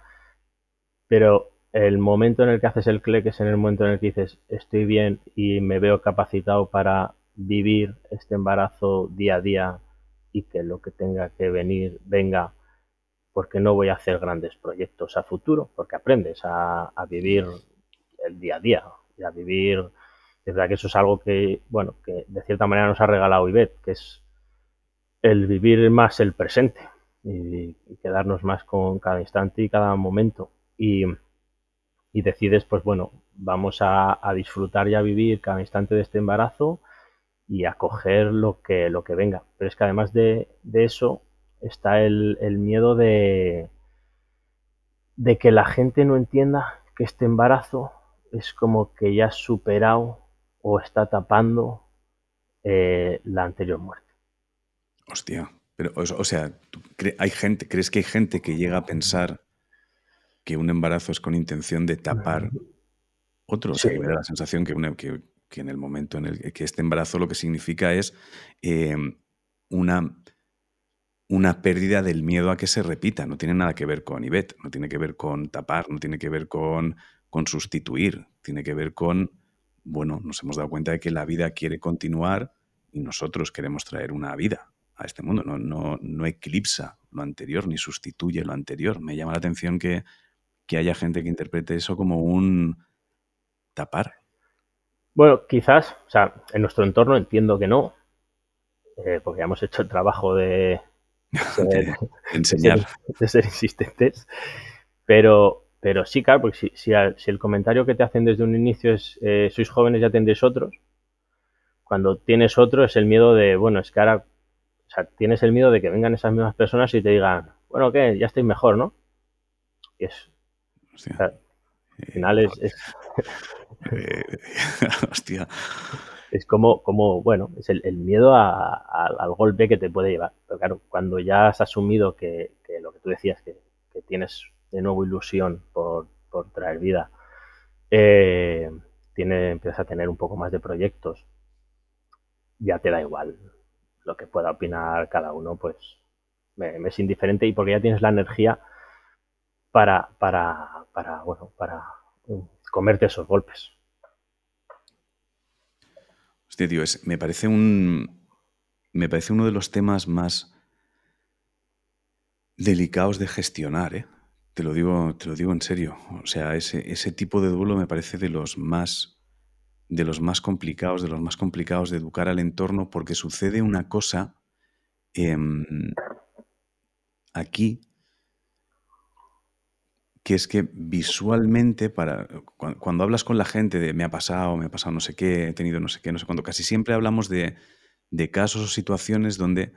pero el momento en el que haces el clic es en el momento en el que dices estoy bien y me veo capacitado para vivir este embarazo día a día y que lo que tenga que venir venga porque no voy a hacer grandes proyectos a futuro, porque aprendes a, vivir el día a día y a vivir, es verdad que eso es algo que, bueno, que de cierta manera nos ha regalado Ivette, que es el vivir más el presente y, quedarnos más con cada instante y cada momento. Y, y decides, pues bueno, vamos a, disfrutar y a vivir cada instante de este embarazo y a coger lo que, lo que venga. Pero es que además de, de eso, está el, el miedo de, de que la gente no entienda que este embarazo es como que ya ha superado o está tapando eh, la anterior muerte. Hostia, pero o sea, hay gente, ¿crees que hay gente que llega a pensar que un embarazo es con intención de tapar otro? O sea, que me da la sensación que, que, que, en el momento en el que este embarazo lo que significa es eh, una una pérdida del miedo a que se repita. No tiene nada que ver con IBET, no tiene que ver con tapar, no tiene que ver con, con sustituir, tiene que ver con, bueno, nos hemos dado cuenta de que la vida quiere continuar y nosotros queremos traer una vida a este mundo. No, no, no eclipsa lo anterior ni sustituye lo anterior. Me llama la atención que, que haya gente que interprete eso como un tapar. Bueno, quizás, o sea, en nuestro entorno entiendo que no, eh, porque ya hemos hecho el trabajo de, de, (laughs) enseñar. De ser, insistentes. Pero, pero sí, claro, porque si, si, si, el comentario que te hacen desde un inicio es eh, sois jóvenes ya tendréis otros, cuando tienes otro es el miedo de, bueno, es que ahora, o sea, tienes el miedo de que vengan esas mismas personas y te digan, bueno, ¿qué? Ya estáis mejor, ¿no? Y es... Hostia. O sea, al final es... es... (laughs) Eh, (laughs) hostia es como, como bueno, es el, el miedo a, a, al golpe que te puede llevar. Pero claro, cuando ya has asumido que, que lo que tú decías, que, que, tienes de nuevo ilusión por, por traer vida, eh, tiene, empiezas a tener un poco más de proyectos, ya te da igual lo que pueda opinar cada uno, pues me, es indiferente y porque ya tienes la energía para, para, para, bueno, para comerte esos golpes. Hostia, tío, me parece un. Me parece uno de los temas más delicados de gestionar, ¿eh? Te lo digo, te lo digo en serio. O sea, ese, ese tipo de duelo me parece de los más de los más complicados, de los más complicados de educar al entorno, porque sucede una cosa eh, aquí que es que visualmente, para, cuando, hablas con la gente de me ha pasado, me ha pasado no sé qué, he tenido no sé qué, no sé cuándo, casi siempre hablamos de, de casos o situaciones donde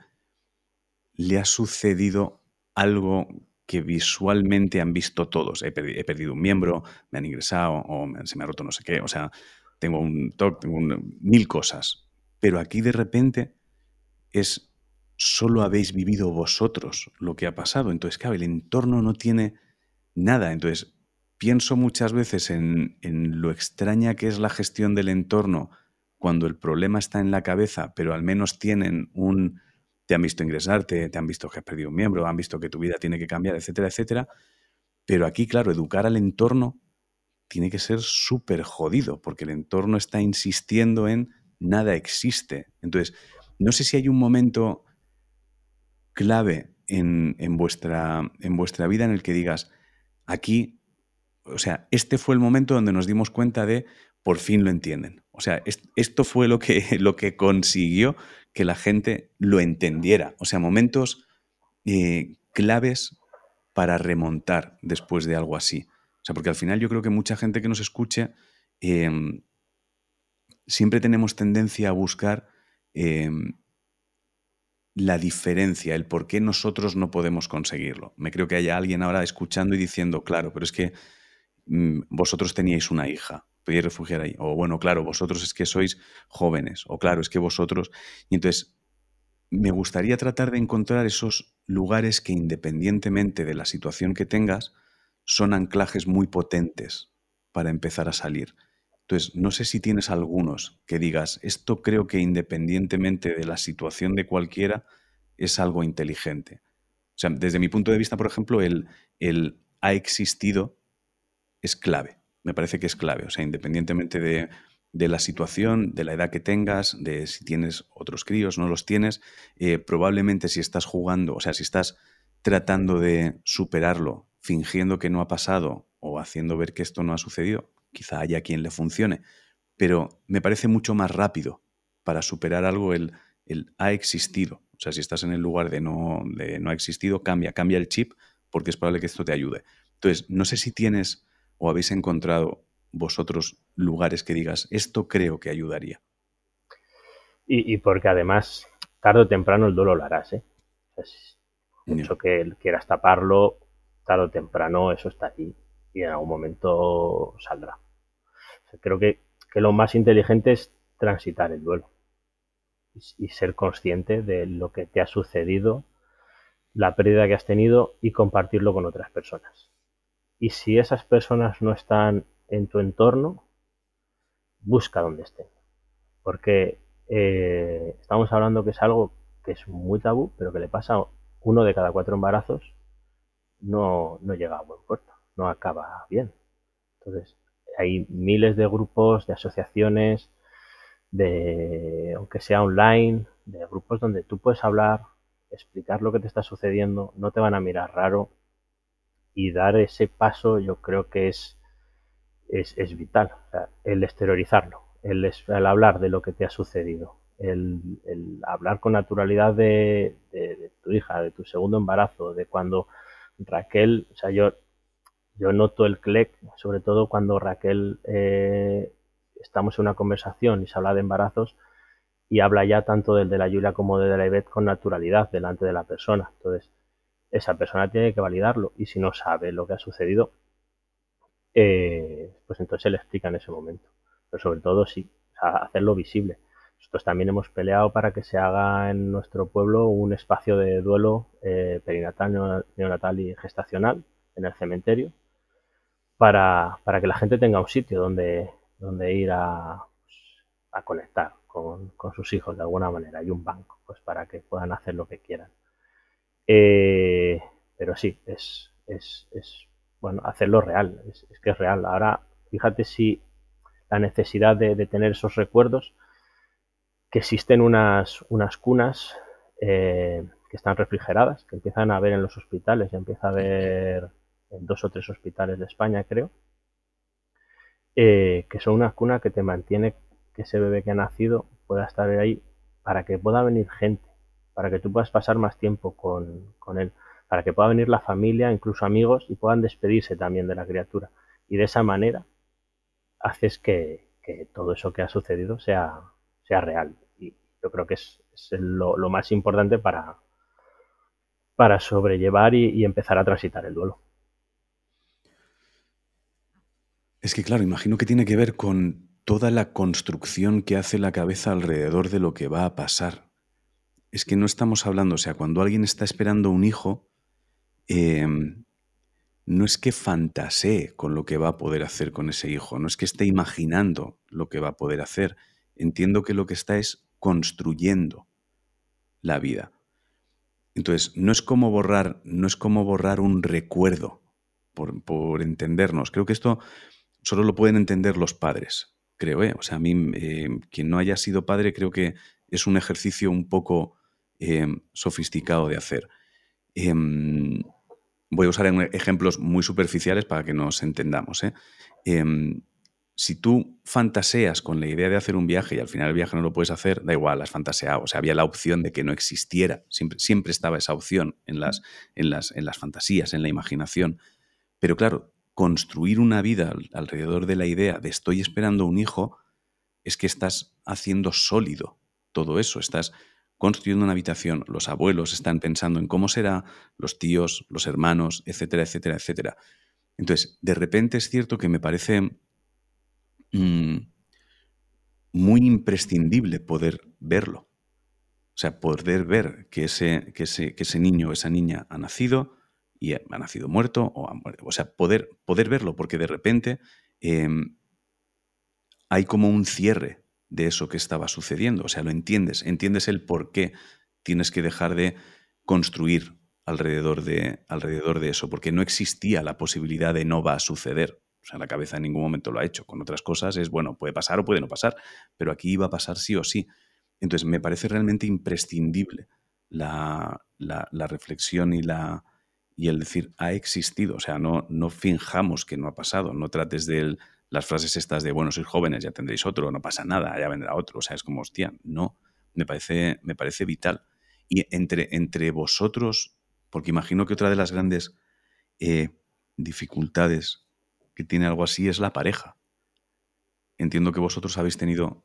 le ha sucedido algo que visualmente han visto todos. He, perdido un miembro, me han ingresado o se me ha roto no sé qué. O sea, tengo un TOC, tengo mil cosas. Pero aquí de repente es solo habéis vivido vosotros lo que ha pasado. Entonces, claro, el entorno no tiene nada. Entonces, pienso muchas veces en, en, lo extraña que es la gestión del entorno cuando el problema está en la cabeza, pero al menos tienen un... Te han visto ingresarte, te han visto que has perdido un miembro, han visto que tu vida tiene que cambiar, etcétera, etcétera. Pero aquí, claro, educar al entorno tiene que ser súper jodido, porque el entorno está insistiendo en nada existe. Entonces, no sé si hay un momento clave en, en, vuestra, en vuestra vida en el que digas, Aquí, o sea, este fue el momento donde nos dimos cuenta de por fin lo entienden. O sea, esto fue lo que, (laughs) lo que consiguió que la gente lo entendiera. O sea, momentos eh, claves para remontar después de algo así. O sea, porque al final yo creo que mucha gente que nos escuche, eh, siempre tenemos tendencia a buscar em, la diferencia, el por qué nosotros no podemos conseguirlo. Me creo que haya alguien ahora escuchando y diciendo, claro, pero es que mm, vosotros teníais una hija, podíais refugiar ahí. O bueno, claro, vosotros es que sois jóvenes. O claro, es que vosotros... Y entonces, me gustaría tratar de encontrar esos lugares que independientemente de la situación que tengas, son anclajes muy potentes para empezar a salir. Entonces, no sé si tienes algunos que digas, esto creo que independientemente de la situación de cualquiera, es algo inteligente. O sea, desde mi punto de vista, por ejemplo, el, el ha existido es clave. Me parece que es clave. O sea, independientemente de, de la situación, de la edad que tengas, de si tienes otros críos, no los tienes, eh, probablemente si estás jugando, o sea, si estás tratando de superarlo, fingiendo que no ha pasado o haciendo ver que esto no ha sucedido, quizá haya quien le funcione, pero me parece mucho más rápido para superar algo el, el ha existido. O sea, si estás en el lugar de no, de no ha existido, cambia, cambia el chip porque es probable que esto te ayude. Entonces, no sé si tienes o habéis encontrado vosotros lugares que digas, esto creo que ayudaría? Y, porque además, tarde o temprano el duelo lo harás, ¿eh? mucho que quieras taparlo, tarde o temprano eso está ahí y en algún momento saldrá. creo que, lo más inteligente es transitar el duelo y, ser consciente de lo que te ha sucedido, la pérdida que has tenido y compartirlo con otras personas. Y si esas personas no están en tu entorno, busca donde estén. Porque eh, estamos hablando que es algo que es muy tabú, pero que le pasa a uno de cada cuatro embarazos, no, no llega a buen puerto, no acaba bien. Entonces, hay miles de grupos, de asociaciones, de, aunque sea online, de grupos donde tú puedes hablar, explicar lo que te está sucediendo, no te van a mirar raro y dar ese paso yo creo que es es, vital. el exteriorizarlo, el, hablar de lo que te ha sucedido, el, hablar con naturalidad de, tu hija, de tu segundo embarazo, de cuando Raquel, o sea, yo, yo noto el clic, sobre todo cuando Raquel eh, estamos en una conversación y se habla de embarazos y habla ya tanto del de la Julia como del de la Ivette con naturalidad delante de la persona. Entonces, esa persona tiene que validarlo y si no sabe lo que ha sucedido, eh, pues entonces se le explica en ese momento. Pero sobre todo sí, hacerlo visible. Nosotros también hemos peleado para que se haga en nuestro pueblo un espacio de duelo eh, perinatal, neonatal y gestacional en el cementerio para, que la gente tenga un sitio donde, donde ir a, a conectar con, sus hijos de alguna manera y un banco pues para que puedan hacer lo que quieran. Eh, pero sí, es, es, es bueno, hacerlo real, es, que es real. Ahora, fíjate si la necesidad de, tener esos recuerdos, que existen unas, unas cunas eh, que están refrigeradas, que empiezan a ver en los hospitales, ya empieza a ver en dos o tres hospitales de España, creo, eh, que son una cuna que te mantiene que ese bebé que ha nacido pueda estar ahí para que pueda venir gente, para que tú puedas pasar más tiempo con, con él para que pueda venir la familia, incluso amigos, y puedan despedirse también de la criatura. Y de esa manera haces que, todo eso que ha sucedido sea, sea real. Y yo creo que es, lo, más importante para, para sobrellevar y, empezar a transitar el duelo. Es que, claro, imagino que tiene que ver con toda la construcción que hace la cabeza alrededor de lo que va a pasar. Es que no estamos hablando, o sea, cuando alguien está esperando un hijo, Em, no es que fantasee con lo que va a poder hacer con ese hijo, no es que esté imaginando lo que va a poder hacer. Entiendo que lo que está es construyendo la vida. Entonces, no es como borrar, no es como borrar un recuerdo, por, entendernos. Creo que esto solo lo pueden entender los padres, creo. ¿eh? O sea, a mí, em, quien no haya sido padre, creo que es un ejercicio un poco em, sofisticado de hacer voy a usar ejemplos muy superficiales para que nos entendamos. ¿eh? Em, si tú fantaseas con la idea de hacer un viaje y al final el viaje no lo puedes hacer, da igual, has fantaseado. O sea, había la opción de que no existiera. Siempre, siempre estaba esa opción en las, en, las, en las fantasías, en la imaginación. Pero claro, construir una vida alrededor de la idea de estoy esperando un hijo es que estás haciendo sólido todo eso, estás construyendo una habitación, los abuelos están pensando en cómo será, los tíos, los hermanos, etcétera, etcétera, etcétera. Entonces, de repente es cierto que me parece mm, muy imprescindible poder verlo. O sea, poder ver que ese, que ese, que ese niño o esa niña ha nacido y ha nacido muerto, o, o sea, poder, poder verlo, porque de repente em, hay como un cierre de eso que estaba sucediendo. O sea, lo entiendes, entiendes el por qué tienes que dejar de construir alrededor de, alrededor de eso, porque no existía la posibilidad de no va a suceder. O sea, la cabeza en ningún momento lo ha hecho. Con otras cosas es, bueno, puede pasar o puede no pasar, pero aquí iba a pasar sí o sí. Entonces, me parece realmente imprescindible la, la, reflexión y, la, y el decir, ha existido. O sea, no, no finjamos que no ha pasado, no trates de las frases estas de, bueno, sois jóvenes, ya tendréis otro, no pasa nada, ya vendrá otro. O sea, es como, hostia, no, me parece, me parece vital. Y entre, entre vosotros, porque imagino que otra de las grandes eh, dificultades que tiene algo así es la pareja. Entiendo que vosotros habéis tenido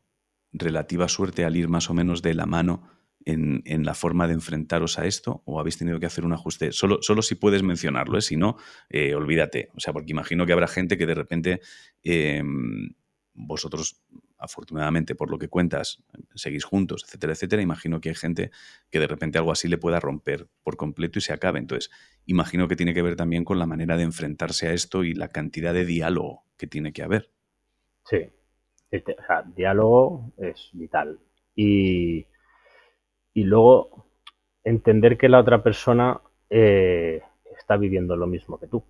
relativa suerte al ir más o menos de la mano en, la forma de enfrentaros a esto o habéis tenido que hacer un ajuste? Solo, solo si puedes mencionarlo, ¿eh? si no, eh, olvídate. O sea, porque imagino que habrá gente que de repente em, vosotros afortunadamente por lo que cuentas, seguís juntos, etcétera, etcétera, imagino que hay gente que de repente algo así le pueda romper por completo y se acabe. Entonces, imagino que tiene que ver también con la manera de enfrentarse a esto y la cantidad de diálogo que tiene que haber. Sí, o sea, diálogo es vital. Y, y luego entender que la otra persona eh, está viviendo lo mismo que tú.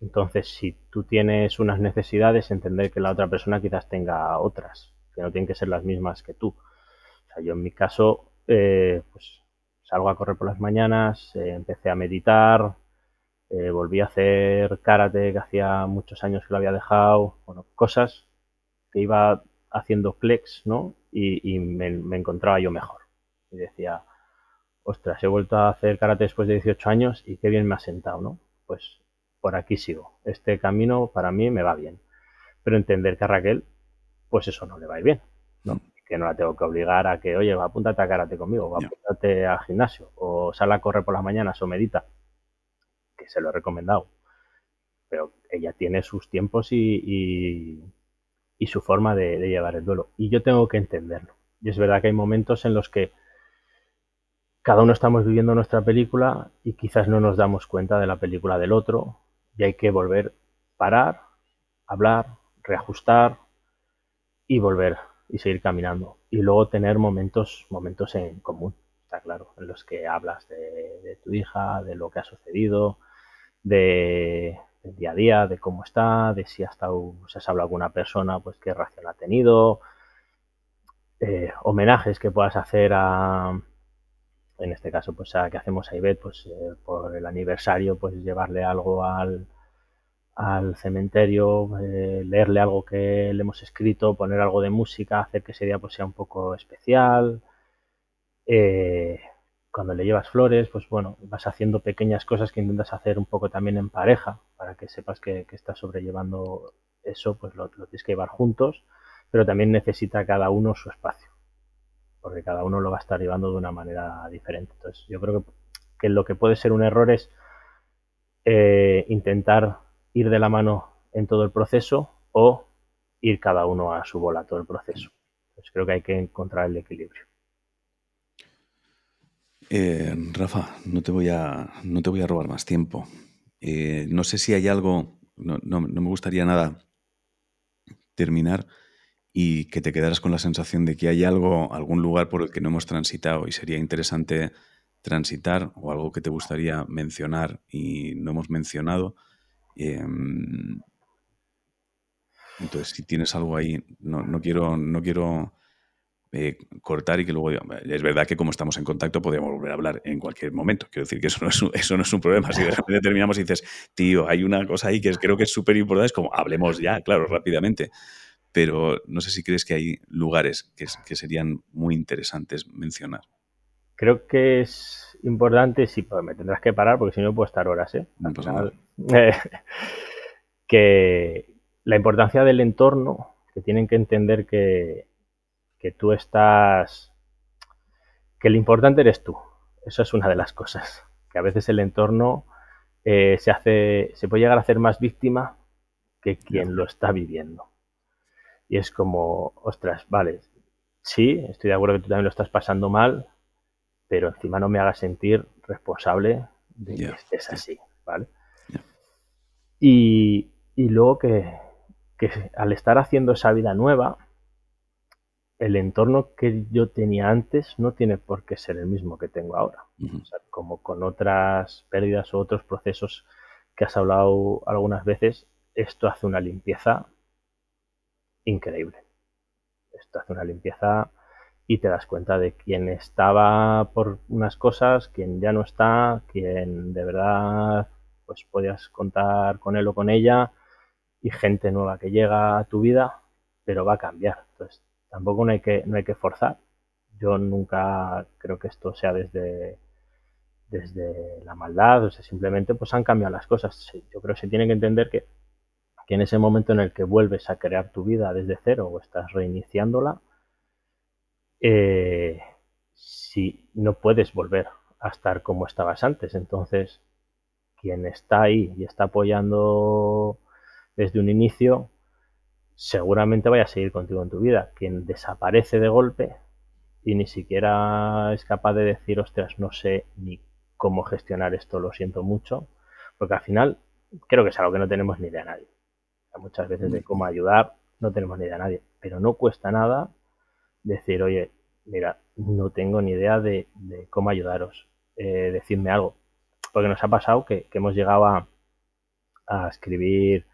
Entonces, si tú tienes unas necesidades, entender que la otra persona quizás tenga otras, que no tienen que ser las mismas que tú. O sea, yo en mi caso, eh, pues salgo a correr por las mañanas, eh, empecé a meditar, eh, volví a hacer karate que hacía muchos años que lo había dejado, bueno, cosas que iba haciendo flex, ¿no? Y, me, me, encontraba yo mejor. Y decía, ostras, he vuelto a hacer karate después de 18 años y qué bien me ha sentado, ¿no? Pues por aquí sigo. Este camino para mí me va bien. Pero entender que a Raquel, pues eso no le va a ir bien. ¿no? Que no la tengo que obligar a que, oye, va, apúntate a karate conmigo, va, apúntate al gimnasio, o sal a correr por las mañanas o medita, que se lo he recomendado. Pero ella tiene sus tiempos y, y, su forma de, de llevar el duelo. Y yo tengo que entenderlo. Y es verdad que hay momentos en los que cada uno estamos viviendo nuestra película y quizás no nos damos cuenta de la película del otro y hay que volver, parar, hablar, reajustar y volver y seguir caminando. Y luego tener momentos, momentos en común, está claro, en los que hablas de, tu hija, de lo que ha sucedido, de, del día a día, de cómo está, de si ha estado, si has hablado con una persona, pues qué reacción ha tenido, eh, homenajes que puedas hacer a, en este caso, pues a que hacemos a Ivette, pues eh, por el aniversario, pues llevarle algo al, al cementerio, eh, leerle algo que le hemos escrito, poner algo de música, hacer que ese día pues sea un poco especial. Eh, cuando le llevas flores, pues bueno, vas haciendo pequeñas cosas que intentas hacer un poco también en pareja, para que sepas que, que estás sobrellevando eso, pues lo, tienes que llevar juntos, pero también necesita cada uno su espacio porque cada uno lo va a estar llevando de una manera diferente. Entonces, yo creo que, lo que puede ser un error es eh, intentar ir de la mano en todo el proceso o ir cada uno a su bola todo el proceso. Entonces, creo que hay que encontrar el equilibrio. Eh, Rafa, no te, voy a, no te voy a robar más tiempo. Eh, no sé si hay algo, no, no me gustaría nada terminar y que te quedaras con la sensación de que hay algo, algún lugar por el que no hemos transitado y sería interesante transitar o algo que te gustaría mencionar y no hemos mencionado. Em, entonces, si tienes algo ahí, no, no quiero, no quiero eh, cortar y que luego es verdad que como estamos en contacto podemos volver a hablar en cualquier momento. Quiero decir que eso no es un, (laughs) eso no es un problema. Si de repente terminamos y dices, tío, hay una cosa ahí que creo que es súper importante, es como hablemos ya, claro, rápidamente pero no sé si crees que hay lugares que, serían muy interesantes mencionar. Creo que es importante, sí, pues me tendrás que parar porque si no puedo estar horas, ¿eh? (laughs) que la importancia del entorno, que tienen que entender que, que tú estás, que lo importante eres tú. Eso es una de las cosas, que a veces el entorno eh, se hace, se puede llegar a hacer más víctima que quien lo está viviendo. Y es como, ostras, vale, sí, estoy de acuerdo que tú también lo estás pasando mal, pero encima no me hagas sentir responsable de que estés así, ¿vale? Y, y, luego que, que, al estar haciendo esa vida nueva, el entorno que yo tenía antes no tiene por qué ser el mismo que tengo ahora. como con otras pérdidas o otros procesos que has hablado algunas veces, esto hace una limpieza increíble. Esto hace una limpieza y te das cuenta de quién estaba por unas cosas, quién ya no está, quién de verdad pues podías contar con él o con ella y gente nueva que llega a tu vida, pero va a cambiar. Entonces, tampoco no hay que, no hay que forzar. Yo nunca creo que esto sea desde, desde la maldad, o sea, simplemente pues han cambiado las cosas. Yo creo que se tiene que entender que, que en ese momento en el que vuelves a crear tu vida desde cero o estás reiniciándola, eh, si no puedes volver a estar como estabas antes. Entonces, quien está ahí y está apoyando desde un inicio, seguramente vaya a seguir contigo en tu vida. Quien desaparece de golpe y ni siquiera es capaz de decir, ostras, no sé ni cómo gestionar esto, lo siento mucho, porque al final creo que es algo que no tenemos ni idea a nadie. Muchas veces de cómo ayudar no tenemos ni idea a nadie, pero no cuesta nada decir, oye, mira, no tengo ni idea de, cómo ayudaros, eh, decidme algo. Porque nos ha pasado que, hemos llegado a, escribir,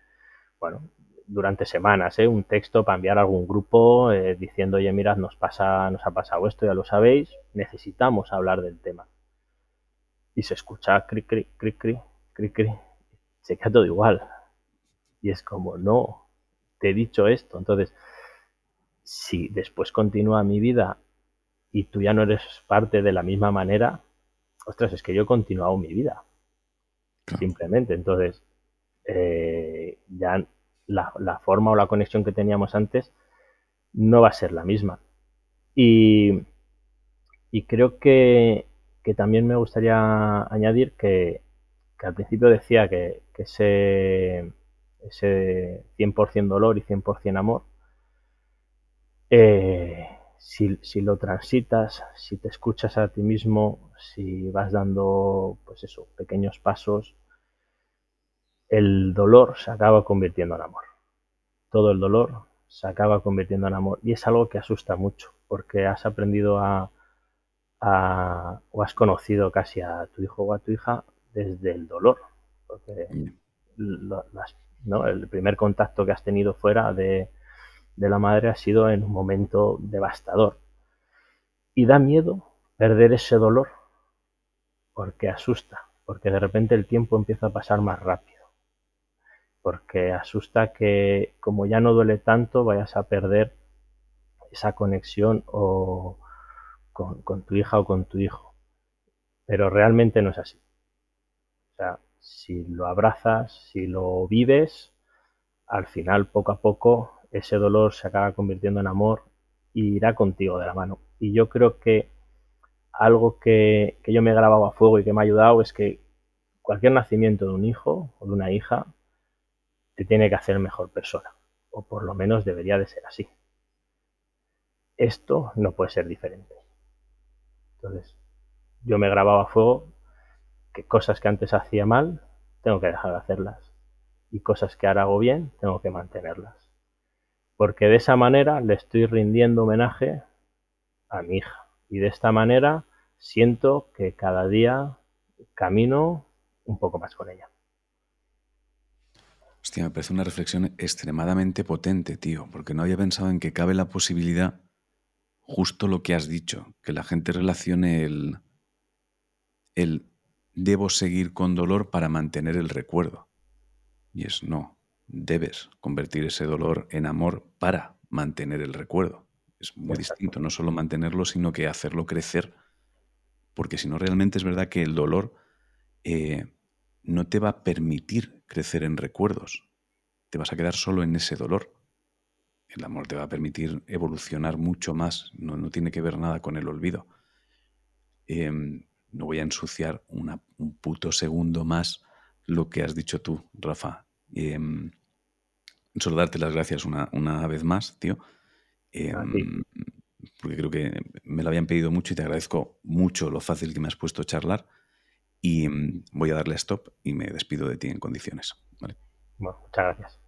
bueno, durante semanas, ¿eh? un texto para enviar a algún grupo eh, diciendo, oye, mirad, nos, pasa, nos ha pasado esto, ya lo sabéis, necesitamos hablar del tema. Y se escucha cric, cric, cric, cric, cric, cric, se queda todo igual. Y es como, no, te he dicho esto. Entonces, si después continúa mi vida y tú ya no eres parte de la misma manera, ostras, es que yo he continuado mi vida. Simplemente. Entonces, eh, ya la, forma o la conexión que teníamos antes no va a ser la misma. Y, creo que, también me gustaría añadir que, al principio decía que, que ese, ese 100% dolor y 100% amor eh, si, lo transitas, si te escuchas a ti mismo, si vas dando, pues eso, pequeños pasos, el dolor se acaba convirtiendo en amor. Todo el dolor se acaba convirtiendo en amor. Y es algo que asusta mucho, porque has aprendido a, o has conocido casi a tu hijo o a tu hija desde el dolor. Porque el primer contacto que has tenido fuera de, de la madre ha sido en un momento devastador. Y da miedo perder ese dolor porque asusta, porque de repente el tiempo empieza a pasar más rápido, porque asusta que como ya no duele tanto vayas a perder esa conexión o con, tu hija o con tu hijo. Pero realmente no es así. O sea, si lo abrazas, si lo vives, al final poco a poco ese dolor se acaba convirtiendo en amor y irá contigo de la mano. Y yo creo que algo que, yo me he grabado a fuego y que me ha ayudado es que cualquier nacimiento de un hijo o de una hija tiene que hacer mejor persona. O por lo menos debería de ser así. Esto no puede ser diferente. Entonces, yo me he grabado a fuego que cosas que antes hacía mal, tengo que dejar de hacerlas. Y cosas que ahora hago bien, tengo que mantenerlas porque de esa manera le estoy rindiendo homenaje a mi hija. Y de esta manera siento que cada día camino un poco más con ella. Hostia, me parece una reflexión extremadamente potente, tío, porque no había pensado en que cabe la posibilidad, justo lo que has dicho, que la gente relacione el, el debo seguir con dolor para mantener el recuerdo. Y es no debes convertir ese dolor en amor para mantener el recuerdo. Es muy distinto, no solo mantenerlo, sino que hacerlo crecer, porque si no, realmente es verdad que el dolor eh, no te va a permitir crecer en recuerdos, te vas a quedar solo en ese dolor. El amor te va a permitir evolucionar mucho más. No, no tiene que ver nada con el olvido. Em, no voy a ensuciar un puto segundo más lo que has dicho tú, Rafa. Em, solo darte las gracias una, vez más, tío. Em, porque creo que me lo habían pedido mucho y te agradezco mucho lo fácil que me has puesto a charlar. Y voy a darle stop y me despido de ti en condiciones. Bueno, muchas gracias.